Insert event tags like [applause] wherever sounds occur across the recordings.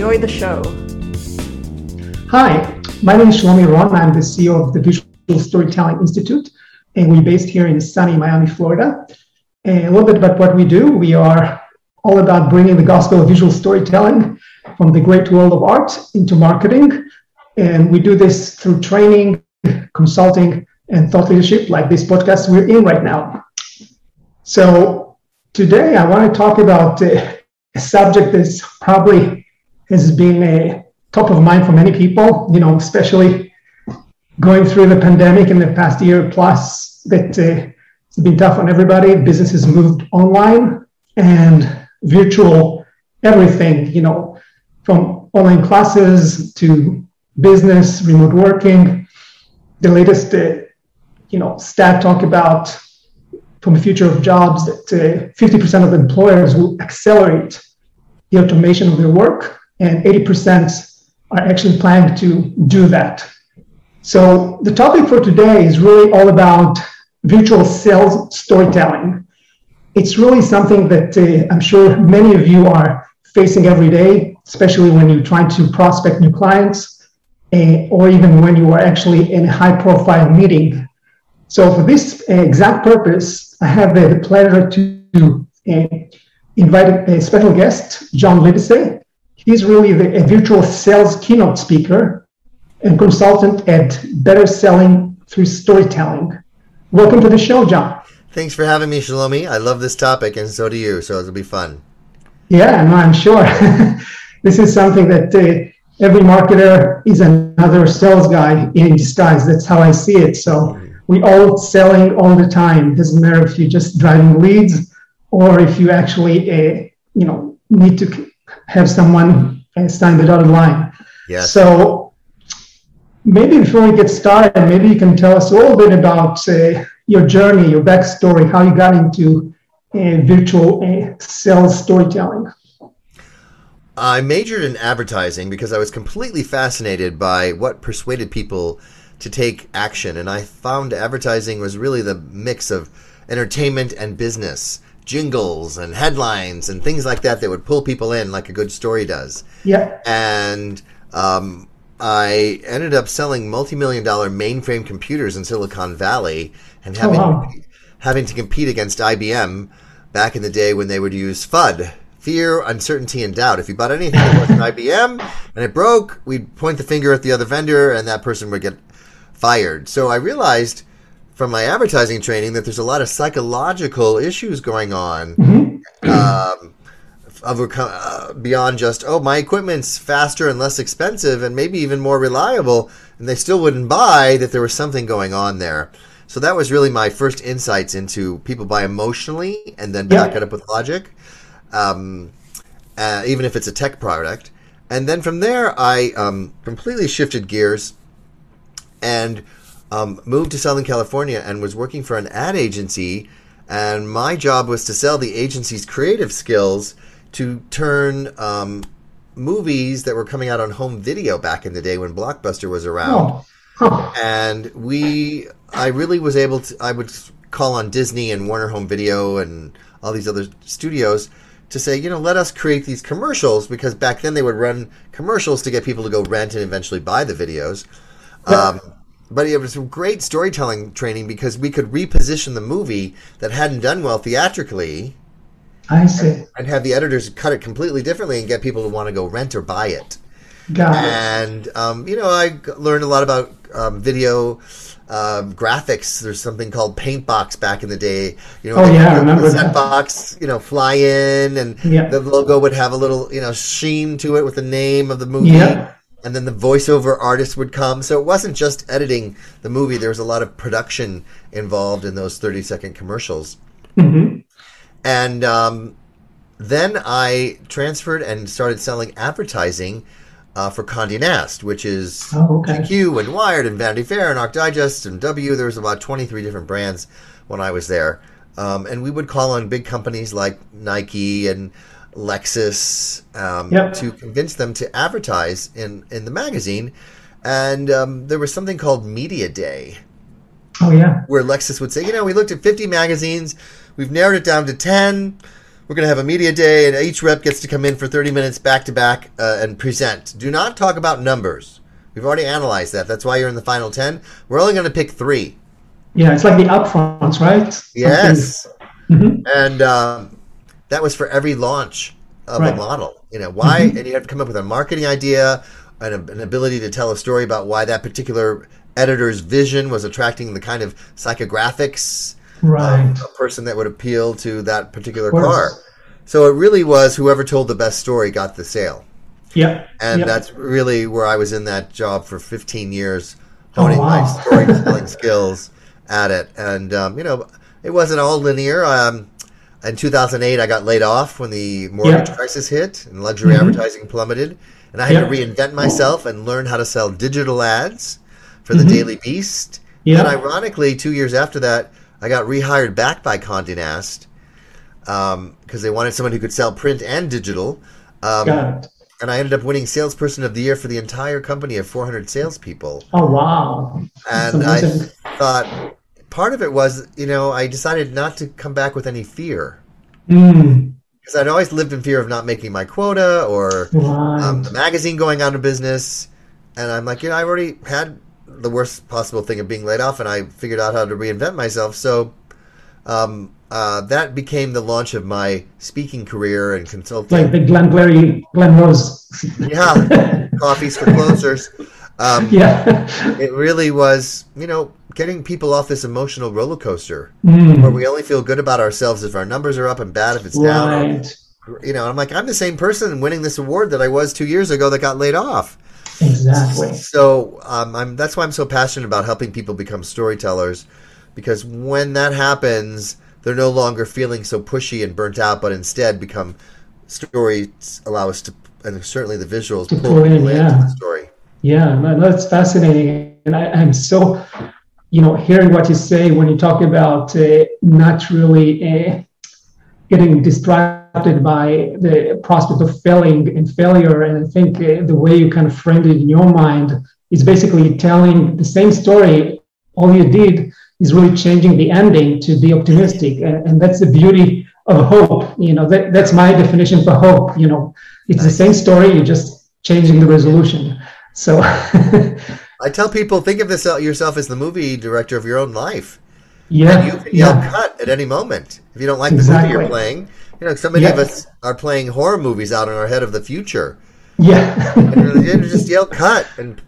Enjoy the show. Hi, my name is Shlomi Ron. I'm the CEO of the Visual Storytelling Institute, and we're based here in sunny Miami, Florida. And a little bit about what we do. We are all about bringing the gospel of visual storytelling from the great world of art into marketing. And we do this through training, consulting, and thought leadership, like this podcast we're in right now. So today I want to talk about uh, a subject that's probably has been a top of mind for many people, you know, especially going through the pandemic in the past year plus that uh, it's been tough on everybody. Businesses moved online and virtual everything, you know, from online classes to business, remote working. The latest, uh, you know, stat talk about from the future of jobs that uh, 50% of employers will accelerate the automation of their work and 80% are actually planning to do that. So the topic for today is really all about virtual sales storytelling. It's really something that uh, I'm sure many of you are facing every day, especially when you're trying to prospect new clients uh, or even when you are actually in a high profile meeting. So for this uh, exact purpose, I have the pleasure to uh, invite a special guest, John Livesey. He's really the, a virtual sales keynote speaker and consultant at Better Selling Through Storytelling. Welcome to the show, John. Thanks for having me, Shalomi. I love this topic, and so do you. So it'll be fun. Yeah, no, I'm sure. [laughs] this is something that uh, every marketer is another sales guy in disguise. That's how I see it. So we all selling all the time. Doesn't matter if you're just driving leads or if you actually, uh, you know, need to have someone sign the dotted line. Yes. So maybe before we get started, maybe you can tell us a little bit about uh, your journey, your backstory, how you got into uh, virtual uh, sales storytelling. I majored in advertising because I was completely fascinated by what persuaded people to take action. And I found advertising was really the mix of entertainment and business jingles and headlines and things like that that would pull people in like a good story does. Yeah. And um, I ended up selling multi-million dollar mainframe computers in Silicon Valley and oh, having oh, wow. having to compete against IBM back in the day when they would use FUD. Fear, uncertainty, and doubt. If you bought anything that wasn't IBM and it broke, we'd point the finger at the other vendor and that person would get fired. So I realized from my advertising training that there's a lot of psychological issues going on mm-hmm. um, uh, beyond just oh my equipment's faster and less expensive and maybe even more reliable and they still wouldn't buy that there was something going on there so that was really my first insights into people buy emotionally and then back yeah. it up with logic um, uh, even if it's a tech product and then from there i um, completely shifted gears and um, moved to Southern California and was working for an ad agency. And my job was to sell the agency's creative skills to turn um, movies that were coming out on home video back in the day when Blockbuster was around. Oh. And we, I really was able to, I would call on Disney and Warner Home Video and all these other studios to say, you know, let us create these commercials because back then they would run commercials to get people to go rent and eventually buy the videos. Um, but it was great storytelling training because we could reposition the movie that hadn't done well theatrically. I see. And have the editors cut it completely differently and get people to want to go rent or buy it. Got and, it. um, you know, I learned a lot about um, video uh, graphics. There's something called Paintbox back in the day. You know, oh yeah, I remember the set box. You know, fly in, and yeah. the logo would have a little, you know, sheen to it with the name of the movie. Yeah and then the voiceover artist would come. So it wasn't just editing the movie. There was a lot of production involved in those 30 second commercials. Mm-hmm. And um, then I transferred and started selling advertising uh, for Condé Nast, which is oh, okay. GQ and Wired and Vanity Fair and Arch Digest and W. There was about 23 different brands when I was there. Um, and we would call on big companies like Nike and Lexus um, yep. to convince them to advertise in, in the magazine. And um, there was something called Media Day. Oh, yeah. Where Lexus would say, you know, we looked at 50 magazines, we've narrowed it down to 10. We're going to have a media day, and each rep gets to come in for 30 minutes back to back uh, and present. Do not talk about numbers. We've already analyzed that. That's why you're in the final 10. We're only going to pick three. Yeah, it's like the upfronts, right? Yes. Mm-hmm. And um, that was for every launch of right. a model. You know, why? Mm-hmm. And you have to come up with a marketing idea and a, an ability to tell a story about why that particular editor's vision was attracting the kind of psychographics right. of a person that would appeal to that particular car. So it really was whoever told the best story got the sale. Yeah. And yep. that's really where I was in that job for 15 years, honing oh, wow. my storytelling skills at it. And, um, you know, it wasn't all linear. Um, in 2008, I got laid off when the mortgage yeah. crisis hit and luxury mm-hmm. advertising plummeted. And I had yeah. to reinvent myself and learn how to sell digital ads for the mm-hmm. Daily Beast. Yeah. And ironically, two years after that, I got rehired back by Condé Nast because um, they wanted someone who could sell print and digital. Um, got it. And I ended up winning Salesperson of the Year for the entire company of 400 salespeople. Oh, wow. And I thought part of it was, you know, I decided not to come back with any fear. Mm because I'd always lived in fear of not making my quota or right. um, the magazine going out of business. And I'm like, you know, I already had the worst possible thing of being laid off, and I figured out how to reinvent myself. So um, uh, that became the launch of my speaking career and consulting. Like the Glenn Glary, Glen Ross. yeah, [laughs] coffees for closers. [laughs] Um, yeah, it really was, you know, getting people off this emotional roller coaster mm. where we only feel good about ourselves if our numbers are up and bad if it's right. down. You know, I'm like, I'm the same person winning this award that I was two years ago that got laid off. Exactly. So um, I'm, that's why I'm so passionate about helping people become storytellers, because when that happens, they're no longer feeling so pushy and burnt out, but instead become stories allow us to, and certainly the visuals to pull, yeah. the story. Yeah, that's fascinating, and I, I'm so, you know, hearing what you say when you talk about uh, not really uh, getting distracted by the prospect of failing and failure. And I think uh, the way you kind of framed it in your mind is basically telling the same story. All you did is really changing the ending to be optimistic. And, and that's the beauty of hope. You know, that, that's my definition for hope. You know, it's the same story, you're just changing the resolution. So [laughs] I tell people think of this uh, yourself as the movie director of your own life. Yeah. And you can yell yeah. cut at any moment. If you don't like exactly. the movie you're playing, you know, so many yeah. of us are playing horror movies out in our head of the future. Yeah. and just yell cut and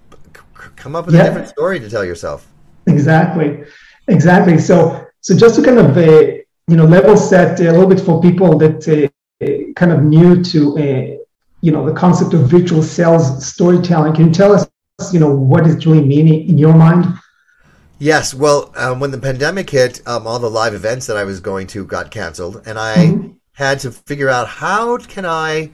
come up with yeah. a different story to tell yourself. Exactly. Exactly. So, so just to kind of, uh, you know, level set a little bit for people that uh, kind of new to, uh, you know, the concept of virtual sales storytelling. Can you tell us, you know, what does it really mean in your mind? Yes. Well, um, when the pandemic hit, um, all the live events that I was going to got canceled, and I mm-hmm had to figure out how can I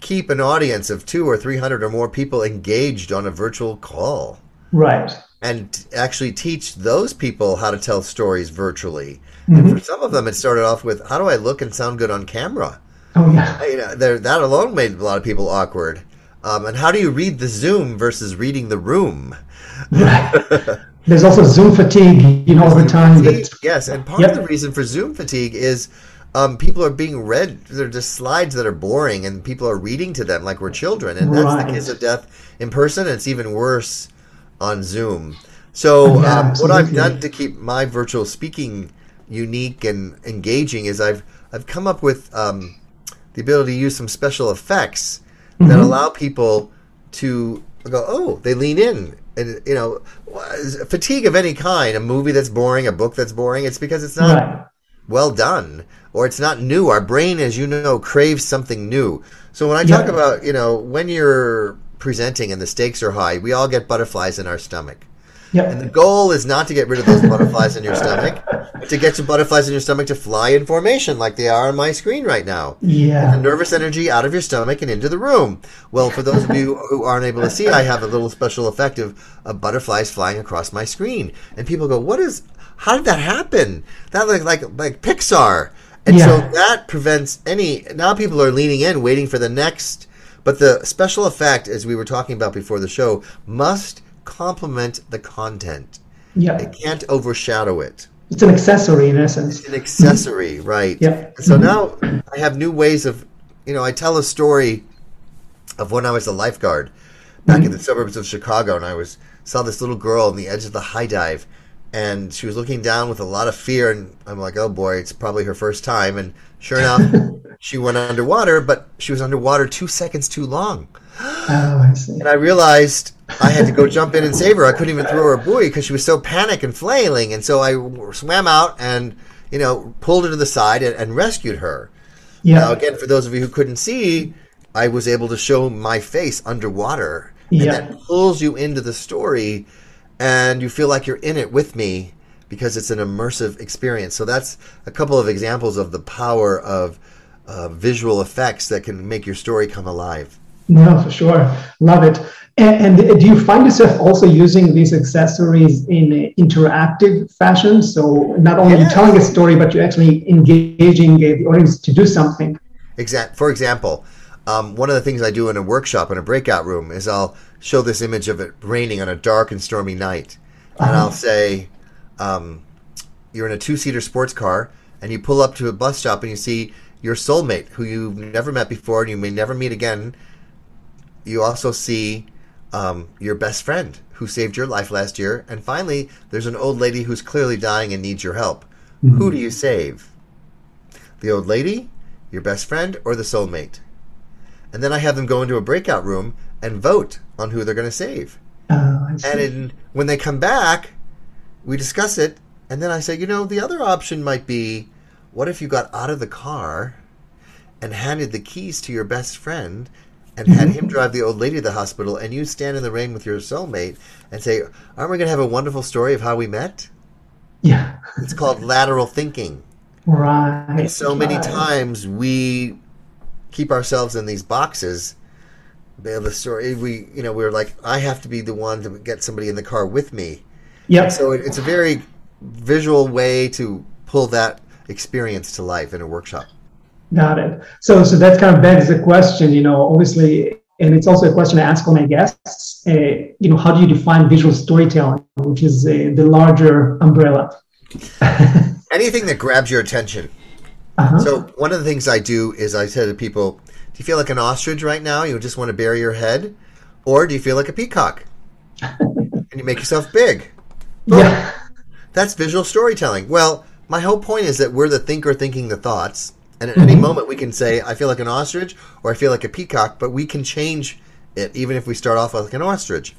keep an audience of two or three hundred or more people engaged on a virtual call. Right. And actually teach those people how to tell stories virtually. Mm-hmm. And for some of them, it started off with how do I look and sound good on camera? Oh yeah. You know, that alone made a lot of people awkward. Um, and how do you read the Zoom versus reading the room? [laughs] There's also Zoom fatigue, you know, over time. That... Yes, and part yep. of the reason for Zoom fatigue is um, people are being read. They're just slides that are boring, and people are reading to them like we're children, and that's right. the kiss of death in person. And it's even worse on Zoom. So, yeah, um, what I've done to keep my virtual speaking unique and engaging is I've I've come up with um, the ability to use some special effects mm-hmm. that allow people to go, oh, they lean in. And you know, fatigue of any kind, a movie that's boring, a book that's boring, it's because it's not right. well done or it's not new. Our brain, as you know, craves something new. So when I talk yeah. about, you know, when you're presenting and the stakes are high, we all get butterflies in our stomach. Yep. And the goal is not to get rid of those butterflies in your stomach, [laughs] to get your butterflies in your stomach to fly in formation like they are on my screen right now. Yeah. The nervous energy out of your stomach and into the room. Well, for those of you who aren't able to see, I have a little special effect of, of butterflies flying across my screen. And people go, What is how did that happen? That like like like Pixar. And so that prevents any now people are leaning in, waiting for the next but the special effect, as we were talking about before the show, must complement the content. Yeah. It can't overshadow it. It's an accessory in essence. It's an accessory, mm-hmm. right? Yeah. So mm-hmm. now I have new ways of, you know, I tell a story of when I was a lifeguard back in mm-hmm. the suburbs of Chicago, and I was saw this little girl on the edge of the high dive, and she was looking down with a lot of fear, and I'm like, oh boy, it's probably her first time, and sure enough, [laughs] she went underwater, but she was underwater two seconds too long. Oh, I see. And I realized I had to go jump in and save her. I couldn't even throw her a buoy because she was so panicked and flailing. And so I swam out and, you know, pulled her to the side and, and rescued her. Yeah. Now, again, for those of you who couldn't see, I was able to show my face underwater. And Yeah. that pulls you into the story and you feel like you're in it with me because it's an immersive experience. So that's a couple of examples of the power of uh, visual effects that can make your story come alive. No, for sure. Love it. And, and do you find yourself also using these accessories in an interactive fashion? So not only Yes. telling a story, but you're actually engaging uh, the audience to do something. Exact. For example, um, one of the things I do in a workshop in a breakout room is I'll show this image of it raining on a dark and stormy night, and Uh-huh. I'll say, um, "You're in a two-seater sports car, and you pull up to a bus stop, and you see your soulmate, who you've never met before, and you may never meet again. You also see um, your best friend, who saved your life last year, and finally, there's an old lady who's clearly dying and needs your help. Who do you save? The old lady, your best friend, or the soulmate?" and then I have them go into a breakout room and vote on who they're going to save. Uh, And in, when they come back, we discuss it, and then I say, you know, the other option might be, what if you got out of the car and handed the keys to your best friend and had mm-hmm. him drive the old lady to the hospital, and you stand in the rain with your soulmate and say, aren't we going to have a wonderful story of how we met? yeah. It's called lateral thinking. Right. And so many right. times we keep ourselves in these boxes. The the story we you know we're like I have to be the one to get somebody in the car with me. Yep. So it, it's a very visual way to pull that experience to life in a workshop. Got it. So, so that kind of begs the question, you know, obviously, and it's also a question I ask all my guests. Uh, you know, how do you define visual storytelling, which is uh, the larger umbrella? [laughs] Anything that grabs your attention. Uh-huh. So one of the things I do is I say to people, "Do you feel like an ostrich right now? You just want to bury your head, or do you feel like a peacock? [laughs] and you make yourself big." yeah. That's visual storytelling. Well, my whole point is that we're the thinker thinking the thoughts. And at any mm-hmm. moment, we can say, I feel like an ostrich or I feel like a peacock, but we can change it even if we start off like an ostrich.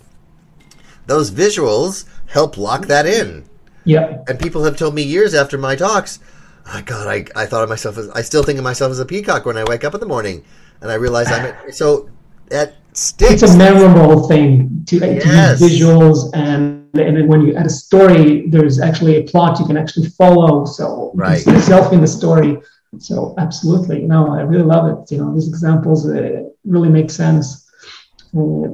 Those visuals help lock that in. Yeah. And people have told me years after my talks, oh, God, I, I thought of myself as, I still think of myself as a peacock when I wake up in the morning. And I realize I'm, a, so that sticks. It's a memorable thing to, to use visuals, and and then when you add a story, there's actually a plot you can actually follow. So you Right. see yourself in the story. So absolutely, no, I really love it. You know, these examples uh, really make sense. Uh,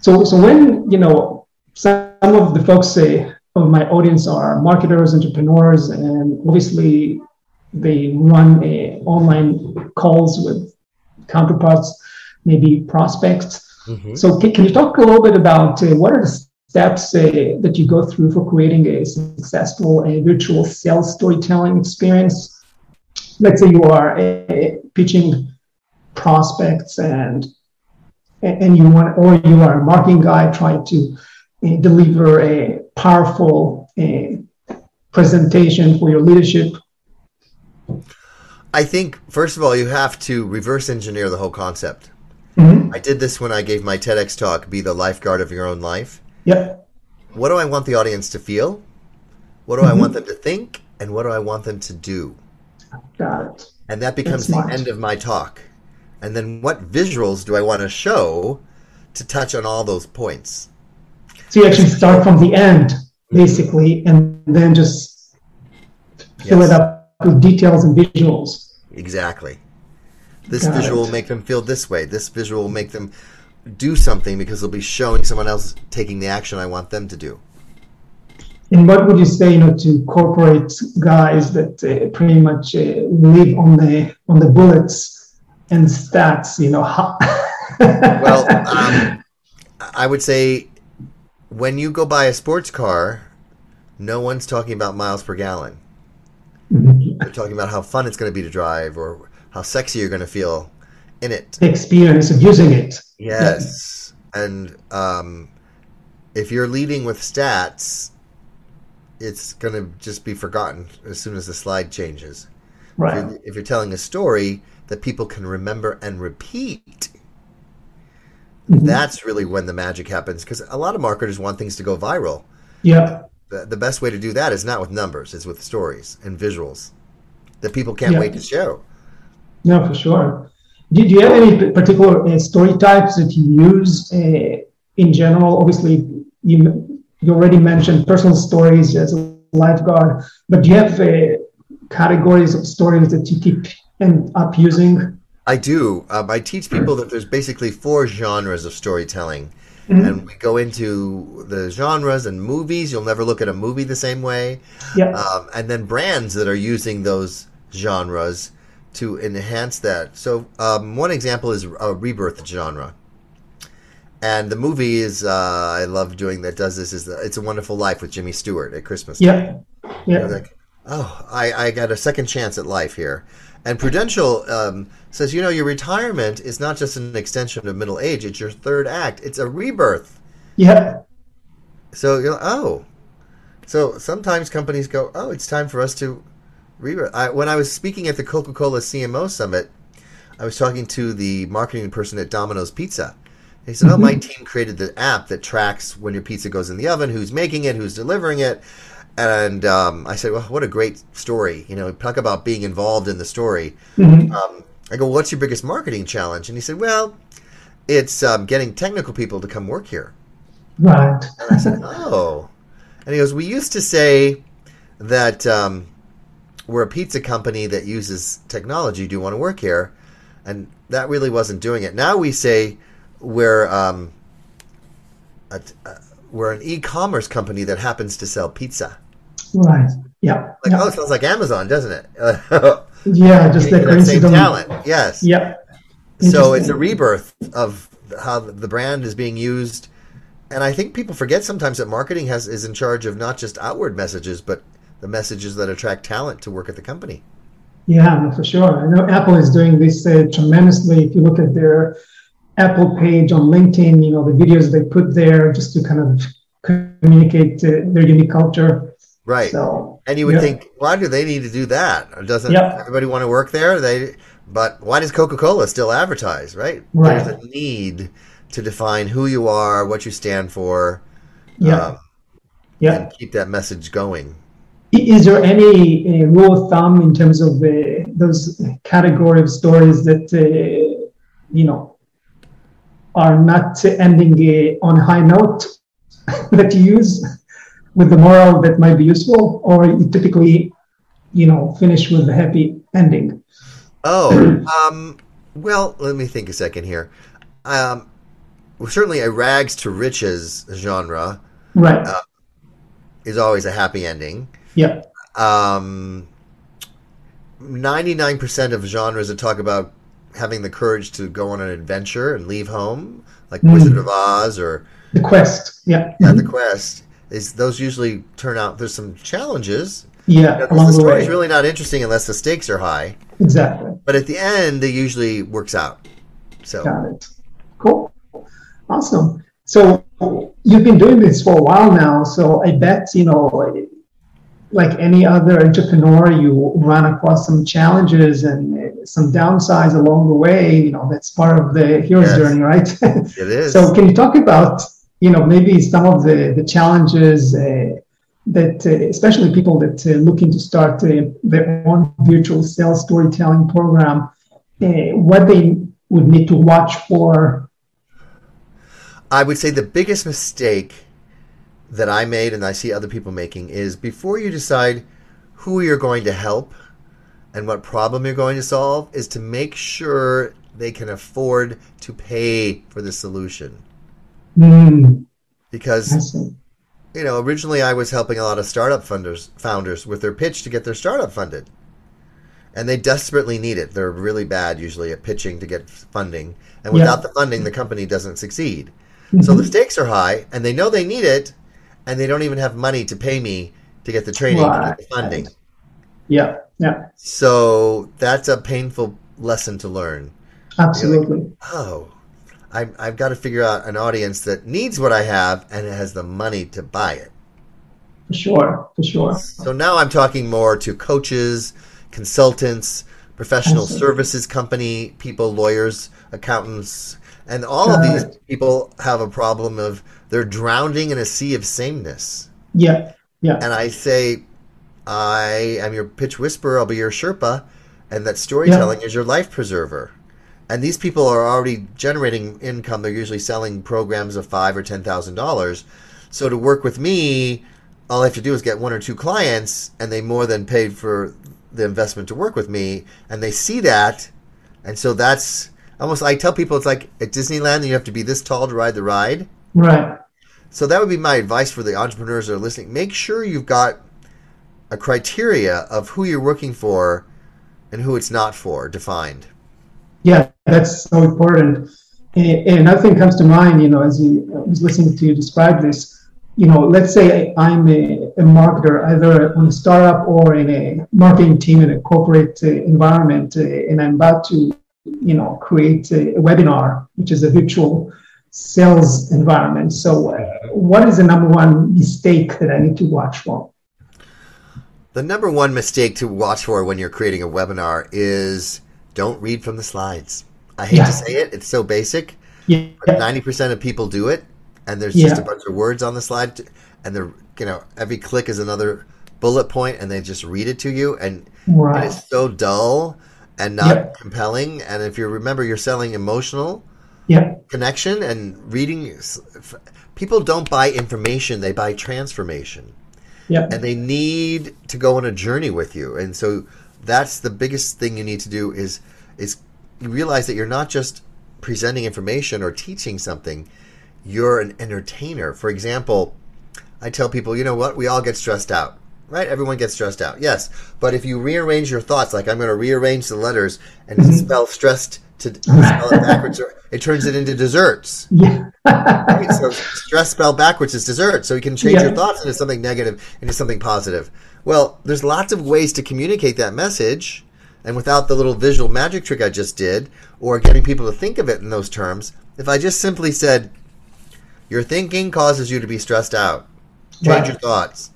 so so when you know some of the folks uh, of my audience are marketers, entrepreneurs, and obviously they run uh, online calls with counterparts, maybe prospects. Mhm. So can, can you talk a little bit about uh, what are the steps uh, that you go through for creating a successful virtual sales storytelling experience? Let's say you are uh, pitching prospects and and you want or you are a marketing guy trying to uh, deliver a powerful uh, presentation for your leadership. I think, first of all, you have to reverse engineer the whole concept. Mhm. I did this when I gave my TEDx talk, Be the Lifeguard of Your Own Life. Yep. What do I want the audience to feel? What do I want them to think? And what do I want them to do? Got it. And that becomes the end of my talk. And then what visuals do I want to show to touch on all those points? So you actually start from the end, basically, and then just fill yes. it up with details and visuals. Exactly. This Got visual it. will make them feel this way. This visual will make them do something because they'll be showing someone else taking the action I want them to do. And what would you say, you know, to corporate guys that uh, pretty much uh, live on the on the bullets and stats? You know, [laughs] well, um, I would say when you go buy a sports car, no one's talking about miles per gallon. Mm-hmm. They're talking about how fun it's going to be to drive or how sexy you're going to feel in it. The experience of using it. Yes, and um, if you're leading with stats it's going to just be forgotten as soon as the slide changes. Right. If you're, if you're, telling a story that people can remember and repeat, mm-hmm. that's really when the magic happens. Because a lot of marketers want things to go viral. Yeah. The, the, best way to do that is not with numbers; it's with stories and visuals that people can't yeah. wait to show. No, for sure. Do, do you have any particular uh, story types that you use uh, in general? Obviously, you you already mentioned personal stories as a lifeguard, but do you have uh, categories of stories that you keep end up using? I do. Um, I teach people that there's basically four genres of storytelling. Mm-hmm. And we go into the genres and movies. You'll never look at a movie the same way. Yeah. Um, and then brands that are using those genres to enhance that. So, um, one example is a rebirth genre and the movie is uh, I love doing that. Does this is the, It's a Wonderful Life with Jimmy Stewart at Christmas. Yeah, yeah. like, oh, I, I got a second chance at life here. And Prudential um, says, you know, your retirement is not just an extension of middle age; it's your third act. It's a rebirth. Yeah. So you're like, oh, so sometimes companies go, oh, it's time for us to rebirth. I, when I was speaking at the Coca Cola CMO Summit, I was talking to the marketing person at Domino's Pizza he said, "Oh, my mm-hmm. team created the app that tracks when your pizza goes in the oven, who's making it, who's delivering it." And um, I said, "Well, what a great story! You know, talk about being involved in the story." Mm-hmm. Um, I go, "What's your biggest marketing challenge?" And he said, "Well, it's um, getting technical people to come work here." Right. And I said, [laughs] "Oh," and he goes, "We used to say that um, we're a pizza company that uses technology. Do you want to work here?" And that really wasn't doing it. Now we say we're um, a, uh, we're an e-commerce company that happens to sell pizza. Right. Yeah. Like yeah. oh, it sounds like Amazon, doesn't it? [laughs] yeah, just that, that same talent. Yes. Yeah. So it's a rebirth of how the brand is being used, and I think people forget sometimes that marketing has is in charge of not just outward messages, but the messages that attract talent to work at the company. Yeah, for sure. I know Apple is doing this uh, tremendously. If you look at their Apple page on LinkedIn, you know, the videos they put there just to kind of communicate uh, their unique culture. Right. So, and you would yeah. think, why do they need to do that? Doesn't yep. everybody want to work there? They, but why does Coca-Cola still advertise? Right. Right. There's a need to define who you are, what you stand for. Yeah. Um, yeah. And keep that message going. Is there any uh, rule of thumb in terms of uh, those category of stories that uh, you know are not ending on a high note [laughs] that you use with the moral that might be useful, or you typically, you know, finish with a happy ending? Oh, um, well, let me think a second here. Um, certainly a rags to riches genre, right, uh, is always a happy ending. Yeah. Um, 99% of genres that talk about having the courage to go on an adventure and leave home, like mm. Wizard of Oz or The Quest. Yeah. Yeah, The Quest. Is those usually turn out there's some challenges. Yeah, you know, the story is really not interesting unless the stakes are high. Exactly. But at the end, it usually works out. So got it. Cool. Awesome. So you've been doing this for a while now. So I bet you know like any other entrepreneur, you run across some challenges and some downsides along the way. You know, that's part of the hero's yes. journey, right? [laughs] it is. so, can you talk about, you know, maybe some of the the challenges uh, that, uh, especially people that uh, looking to start uh, their own virtual sales storytelling program, uh, what they would need to watch for? I would say the biggest mistake that I made and I see other people making is before you decide who you're going to help and what problem you're going to solve is to make sure they can afford to pay for the solution. Mm. Because you know, originally I was helping a lot of startup funders founders with their pitch to get their startup funded. And they desperately need it. They're really bad usually at pitching to get funding. And without yeah. the funding the company doesn't succeed. Mm-hmm. So the stakes are high and they know they need it and they don't even have money to pay me to get the training right. and the funding. Yeah, yeah. So that's a painful lesson to learn. Absolutely. Like, oh, I, I've got to figure out an audience that needs what I have and has the money to buy it. For sure, for sure. So now I'm talking more to coaches, consultants, professional Absolutely. services company people, lawyers, accountants, and all of these uh, people have a problem of they're drowning in a sea of sameness. Yeah, yeah. And I say, I am your pitch whisperer. I'll be your Sherpa, and that storytelling yeah. is your life preserver. And these people are already generating income. They're usually selling programs of five or ten thousand dollars. So to work with me, all I have to do is get one or two clients, and they more than paid for the investment to work with me, and they see that, and so that's almost. I tell people it's like at Disneyland, you have to be this tall to ride the ride. Right. So that would be my advice for the entrepreneurs that are listening. Make sure you've got a criteria of who you're working for and who it's not for defined. Yeah, that's so important. And, and another thing comes to mind, you know, as you I was listening to you describe this, you know, let's say I'm a, a marketer, either on a startup or in a marketing team in a corporate uh, environment, uh, and I'm about to, you know, create a, webinar, which is a virtual sales environment. So, uh, what is the number one mistake that I need to watch for? The number one mistake to watch for when you're creating a webinar is don't read from the slides. I hate yeah. to say it; it's so basic. Yeah. Ninety percent of people do it, and there's just yeah. a bunch of words on the slide, and they're you know every click is another bullet point, and they just read it to you, and right. it's so dull and not yep. compelling. And if you remember, you're selling emotional yeah. connection and reading. People don't buy information; they buy transformation. Yeah. And they need to go on a journey with you, and so that's the biggest thing you need to do is is you realize that you're not just presenting information or teaching something you're an entertainer for example i tell people you know what we all get stressed out right everyone gets stressed out yes but if you rearrange your thoughts like i'm going to rearrange the letters and mm-hmm. spell stressed to spell it backwards, it turns it into desserts. Yeah. right? So stress spelled backwards is dessert. So you can change yeah. your thoughts into something negative into something positive. Well, there's lots of ways to communicate that message, and without the little visual magic trick I just did, or getting people to think of it in those terms, if I just simply said, "Your thinking causes you to be stressed out," change right. your thoughts.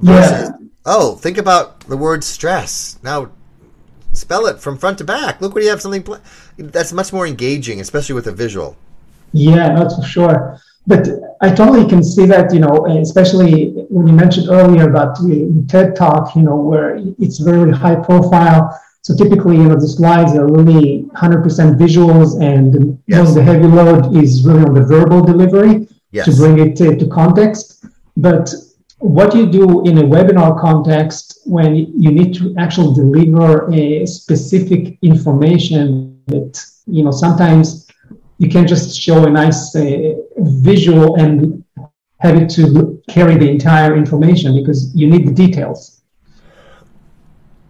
Versus, yeah. oh, think about the word stress. Now spell it from front to back. Look what you have something. Pl- that's much more engaging, especially with a visual. Yeah, that's for sure. But I totally can see that, you know, especially when you mentioned earlier about the TED Talk, you know, where it's very high profile. So typically, you know, the slides are really 100% visuals, and yes. the heavy load is really on the verbal delivery yes. to bring it to, to context. But what you do in a webinar context when you need to actually deliver a specific information that you know sometimes you can just show a nice uh, visual and have it to carry the entire information because you need the details.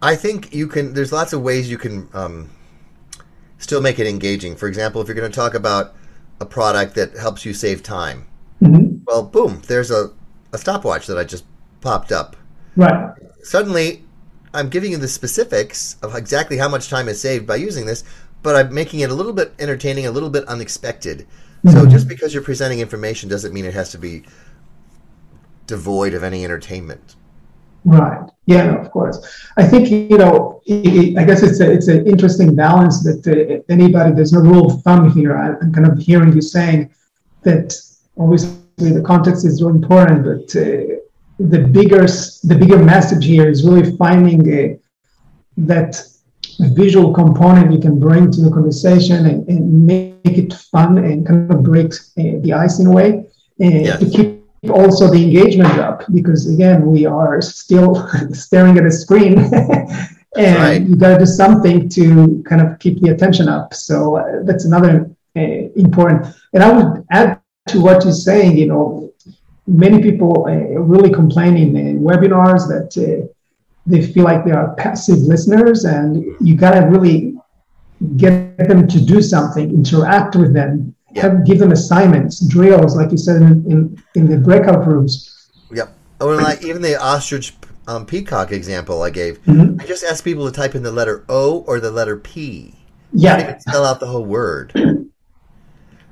I think you can there's lots of ways you can um, still make it engaging. For example if you're going to talk about a product that helps you save time. Mm-hmm. well boom there's a a stopwatch that I just popped up. Right. Suddenly, I'm giving you the specifics of exactly how much time is saved by using this, but I'm making it a little bit entertaining, a little bit unexpected. Mm-hmm. So just because you're presenting information doesn't mean it has to be devoid of any entertainment. Right. Yeah, of course. I think you know. I guess it's a, it's an interesting balance that uh, anybody. There's no rule of thumb here. I'm kind of hearing you saying that always the context is really important, but uh, the bigger the bigger message here is really finding a, that visual component you can bring to the conversation and, and make it fun and kind of break uh, the ice in a way. and yes. to keep also the engagement up because again we are still [laughs] staring at a screen [laughs] and right. you got to do something to kind of keep the attention up so uh, that's another uh, important and i would add to what you're saying you know many people uh, really complaining in webinars that uh, they feel like they are passive listeners and you got to really get them to do something interact with them have, give them assignments, drills, like you said in, in, in the breakout rooms. Yep. Or like even the ostrich um, peacock example I gave, mm-hmm. I just asked people to type in the letter O or the letter P. Yeah. Not even spell out the whole word. [clears throat]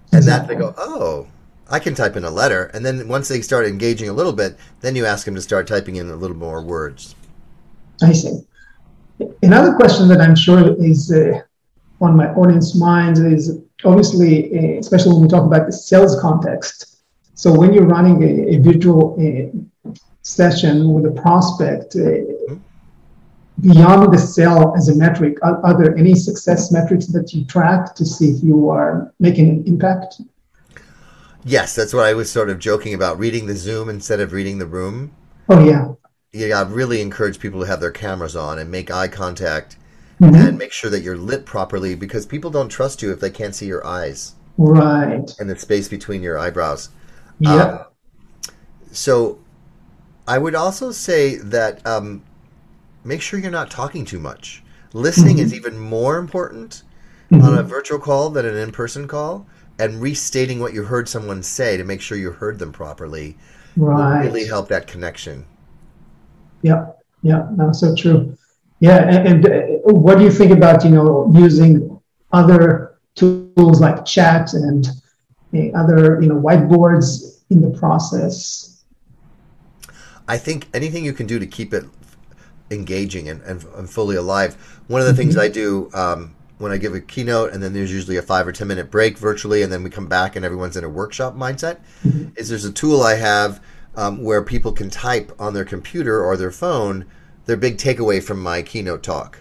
And exactly. that they go, oh, I can type in a letter. And then once they start engaging a little bit, then you ask them to start typing in a little more words. I see. Another question that I'm sure is uh, on my audience minds is obviously, uh, especially when we talk about the sales context. So when you're running a, a visual uh, session with a prospect, uh, beyond the sale as a metric, are, are, there any success metrics that you track to see if you are making an impact? Yes, that's what I was sort of joking about. Reading the Zoom instead of reading the room. Oh yeah. Yeah, I really encourage people to have their cameras on and make eye contact mm-hmm. and make sure that you're lit properly because people don't trust you if they can't see your eyes. Right. And the space between your eyebrows. Yeah. Um, so I would also say that um, make sure you're not talking too much. Listening mm-hmm. is even more important mm-hmm. on a virtual call than an in person call. And restating what you heard someone say to make sure you heard them properly right. really help that connection. Yeah, yeah, that's so true. Yeah, and, and uh, what do you think about you know using other tools like chat and uh, other you know whiteboards in the process? I think anything you can do to keep it engaging and, and, and fully alive. One of the mm-hmm. things I do um, when I give a keynote, and then there's usually a five or ten minute break virtually, and then we come back and everyone's in a workshop mindset. Mm-hmm. Is there's a tool I have um, where people can type on their computer or their phone their big takeaway from my keynote talk.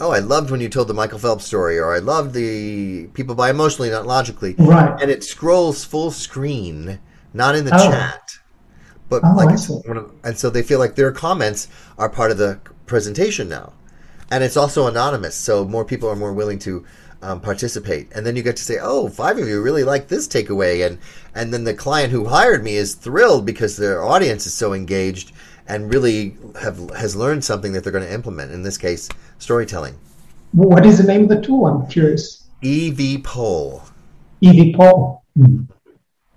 Oh, I loved when you told the Michael Phelps story, or I loved the people buy emotionally, not logically. Right. And it scrolls full screen, not in the oh. chat, but oh, like it's one of, and so they feel like their comments are part of the presentation now, and it's also anonymous, so more people are more willing to um, participate. And then you get to say, "Oh, five of you really like this takeaway," and and then the client who hired me is thrilled because their audience is so engaged and really have has learned something that they're going to implement. In this case, storytelling. What is the name of the tool? I'm curious. EVPOL. EV Poll. Hmm.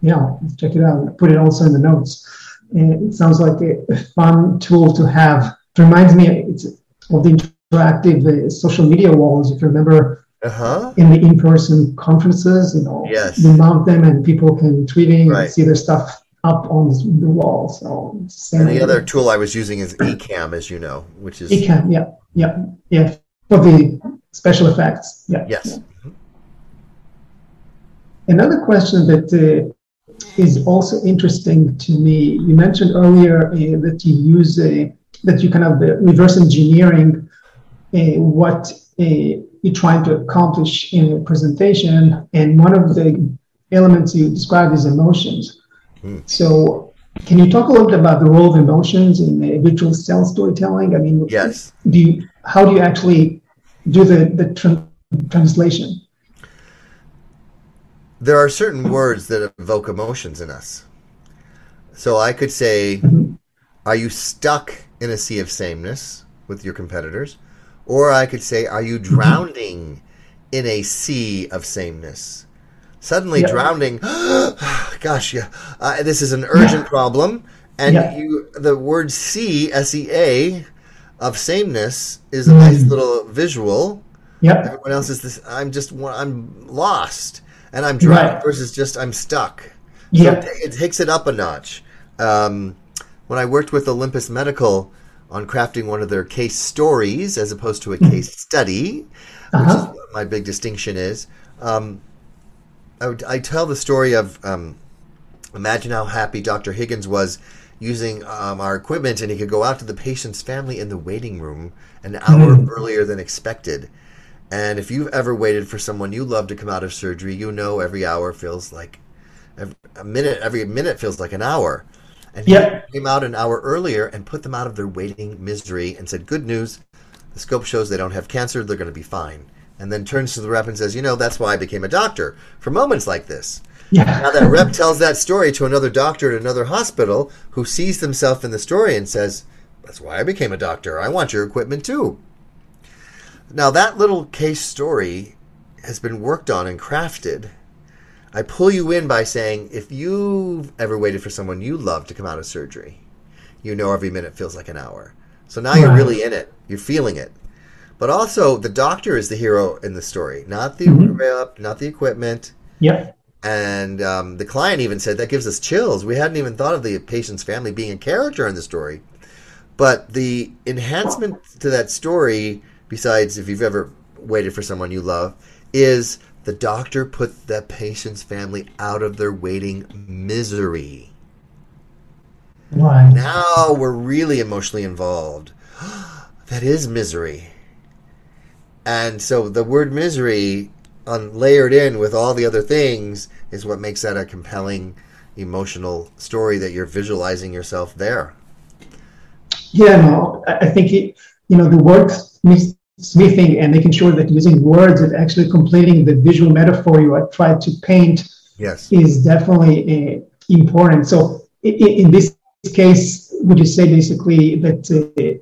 Yeah, check it out. Put it also in the notes. it sounds like a fun tool to have. It reminds me of the interactive uh, social media walls. If you remember, uh-huh. in the in-person conferences, you know, yes. you mount them and people can tweeting right. and see their stuff up on the wall. So and the other tool I was using is Ecamm, as you know, which is Ecamm. Yeah, yeah, yeah, for the special effects. Yeah. Yes. Yeah. Another question that uh, is also interesting to me. You mentioned earlier uh, that you use uh, that you kind of uh, reverse engineering what uh, you're trying to accomplish in a presentation, and one of the elements you described is emotions. Mm. So, can you talk a little bit about the role of emotions in the visual cell storytelling? I mean, yes. Do you, how do you actually do the the tra- translation? There are certain words that evoke emotions in us. So I could say, mm-hmm. "Are you stuck in a sea of sameness with your competitors?" Or I could say, "Are you mm-hmm. drowning mm-hmm. in a sea of sameness?" suddenly drowning. [gasps] [gasps] Gosh, yeah, uh, this is an urgent yeah. problem, and yeah. you the word "see" S E A of sameness is a nice little visual. Yeah. Everyone else is this. I'm just I'm lost, and I'm drowning right. versus just I'm stuck. Yeah, so it, it, takes it up a notch. Um, when I worked with Olympus Medical on crafting one of their case stories as opposed to a case study, uh-huh. which is what my big distinction is. Um, I, would, I tell the story of um, imagine how happy Dr. Higgins was using um, our equipment, and he could go out to the patient's family in the waiting room an hour mm. earlier than expected. And if you've ever waited for someone you love to come out of surgery, you know every hour feels like a minute every minute feels like an hour. And yep. he came out an hour earlier and put them out of their waiting misery and said, "Good news, the scope shows they don't have cancer. They're going to be fine." And then turns to the rep and says, "You know, that's why I became a doctor for moments like this." [laughs] Yeah. now that rep tells that story to another doctor at another hospital who sees themselves in the story and says, "That's why I became a doctor. I want your equipment too." Now that little case story has been worked on and crafted I pull you in by saying if you've ever waited for someone you love to come out of surgery, you know every minute feels like an hour. So now right. you're really in it. You're feeling it. But also, the doctor is the hero in the story, not the mm-hmm. not the equipment. Yep. And um, the client even said that gives us chills. We hadn't even thought of the patient's family being a character in the story. But the enhancement to that story, besides if you've ever waited for someone you love, is the doctor put the patient's family out of their waiting misery. Right. Now we're really emotionally involved. [gasps] that is misery. And so the word misery on layered in with all the other things is what makes that a compelling emotional story that you're visualizing yourself there. Yeah, no, I think it, you know the word smithing and making sure that using words and actually completing the visual metaphor you are trying to paint yes. is definitely uh, important. So in, in, this case, would you say basically that uh,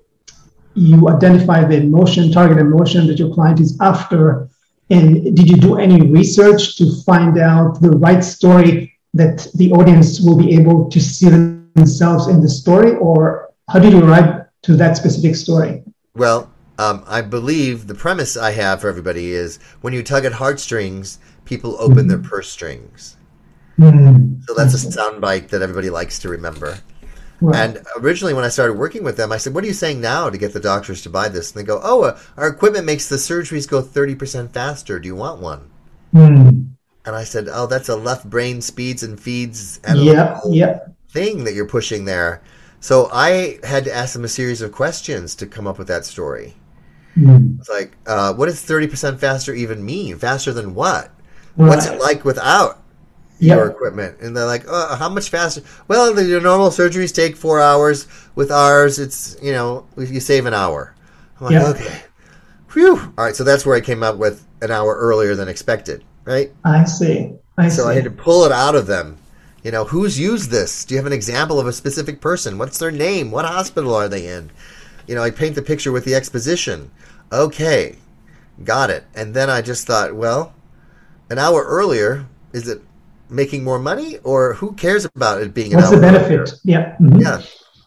you identify the emotion, target emotion that your client is after, and did you do any research to find out the right story that the audience will be able to see themselves in the story, or how did you arrive to that specific story? Well, um, I believe the premise I have for everybody is when you tug at heartstrings, people open their purse strings. Mm-hmm. So that's a soundbite that everybody likes to remember. Right. And originally, when I started working with them, I said, "What are you saying now to get the doctors to buy this?" And they go, "Oh, uh, our equipment makes the surgeries go thirty percent faster. Do you want one?" Mm. And I said, "Oh, that's a left brain speeds and feeds yep, yep. thing that you're pushing there." So I had to ask them a series of questions to come up with that story. Mm. It's like, uh, what does 30% faster even mean? Faster than what? Right. What's it like without yep. your equipment? And they're like, uh, how much faster? Well, the, your normal surgeries take four hours. With ours, it's, you know, you save an hour. I'm like, yep. okay. Phew. All right, so that's where I came up with an hour earlier than expected, right? I see. I so see. I had to pull it out of them. You know, who's used this? Do you have an example of a specific person? What's their name? What hospital are they in? You know, I paint the picture with the exposition. Okay, got it. And then I just thought, well, an hour earlier, is it making more money or who cares about it being an What's hour the benefit? Earlier? Yeah. Mm-hmm. Yeah.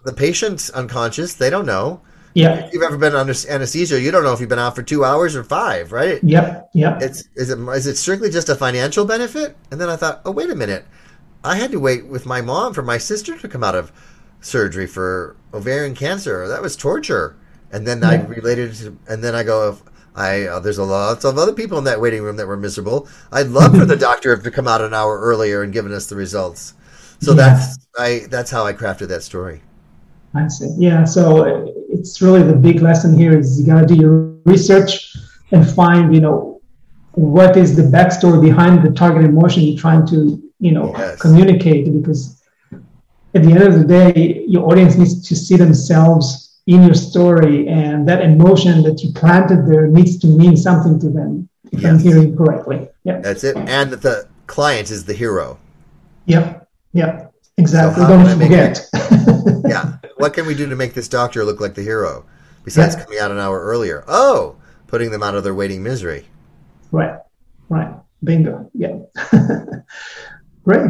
The patient's unconscious. They don't know. Yeah. If you've ever been under anesthesia, you don't know if you've been out for two hours or five, right? Yep. Yep. It's is it is it strictly just a financial benefit? And then I thought, oh wait a minute, I had to wait with my mom for my sister to come out of surgery for ovarian cancer. That was torture. And then yeah. I related to, and then I go, I uh, there's a lot of other people in that waiting room that were miserable. I'd love for the [laughs] doctor to come out an hour earlier and given us the results. So yeah. that's I that's how I crafted that story. I see. Yeah. So it's really the big lesson here is you gotta do your research and find you know what is the backstory behind the target emotion you're trying to you know yes. communicate because at the end of the day your audience needs to see themselves in your story and that emotion that you planted there needs to mean something to them if yes. i'm hearing correctly. Yeah. That's it. And that the client is the hero. Yep. Yep. Exactly. So don't forget. yeah. What can we do to make this doctor look like the hero besides yeah. coming out an hour earlier? Oh putting them out of their waiting misery. Right. Right. Bingo. Yeah. [laughs] Great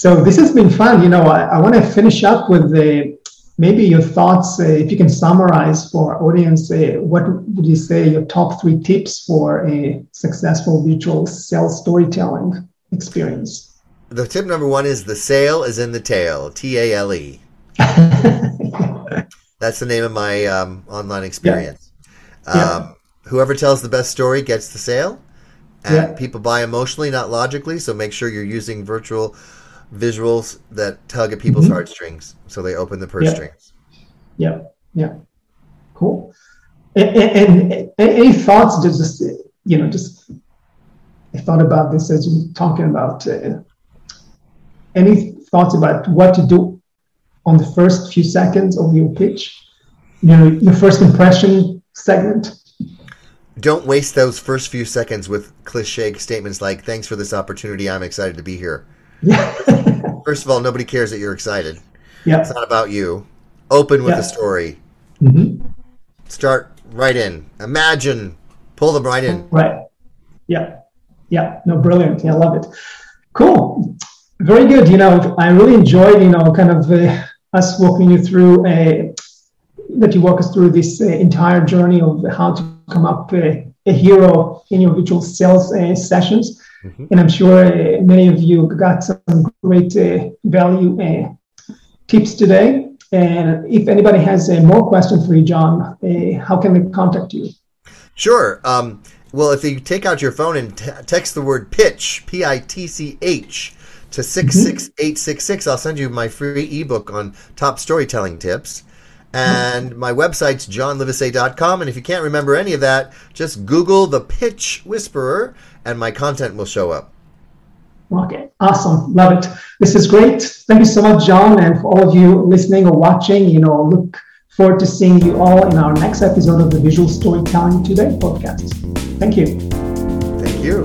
so this has been fun you know i, I want to finish up with the maybe your thoughts, uh, if you can summarize for our audience, uh, what would you say your top three tips for a successful visual sales storytelling experience? The tip number one is the sale is in the tale, T A L E. [laughs] That's the name of my um, online experience. Yeah. Um. Whoever tells the best story gets the sale. And yeah. people buy emotionally, not logically. So make sure you're using virtual visuals that tug at people's mm-hmm. heartstrings, so they open the purse yeah. strings. Yeah, yeah, cool. And, and, and, any thoughts? Just you know, just I thought about this as you are talking about uh, any thoughts about what to do on the first few seconds of your pitch? You know, your first impression segment? Don't waste those first few seconds with cliche statements like, thanks for this opportunity. I'm excited to be here. Yeah. [laughs] First of all, nobody cares that you're excited. Yeah. It's not about you. Open with yeah. a story. Mm-hmm. Start right in. Imagine. Pull them right in. Right. Yeah. Yeah. No, brilliant. Yeah, I love it. Cool. Very good. You know, I really enjoyed, you know, kind of uh, us walking you through a, uh, that you walk us through this uh, entire journey of how to come up uh, a hero in your virtual sales uh, sessions. Mm-hmm. And I'm sure uh, many of you got some great value tips today. And if anybody has a more question for you, John, how can they contact you? Sure. Um, well, if you take out your phone and t- text the word pitch, P I T C H, to 66866, I'll send you my free ebook on top storytelling tips. And my website's johnlivesay.com. And if you can't remember any of that, just Google the Pitch Whisperer and my content will show up. Okay, awesome. Love it. This is great. Thank you so much, John. And for all of you listening or watching, you know, look forward to seeing you all in our next episode of the Visual Storytelling Today podcast. Thank you. Thank you.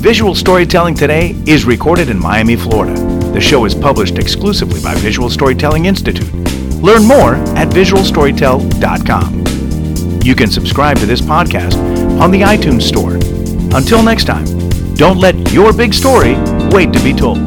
Visual Storytelling Today is recorded in Miami, Florida. The show is published exclusively by Visual Storytelling Institute. Learn more at visualstorytell.com. You can subscribe to this podcast on the iTunes Store. Until next time, don't let your big story wait to be told.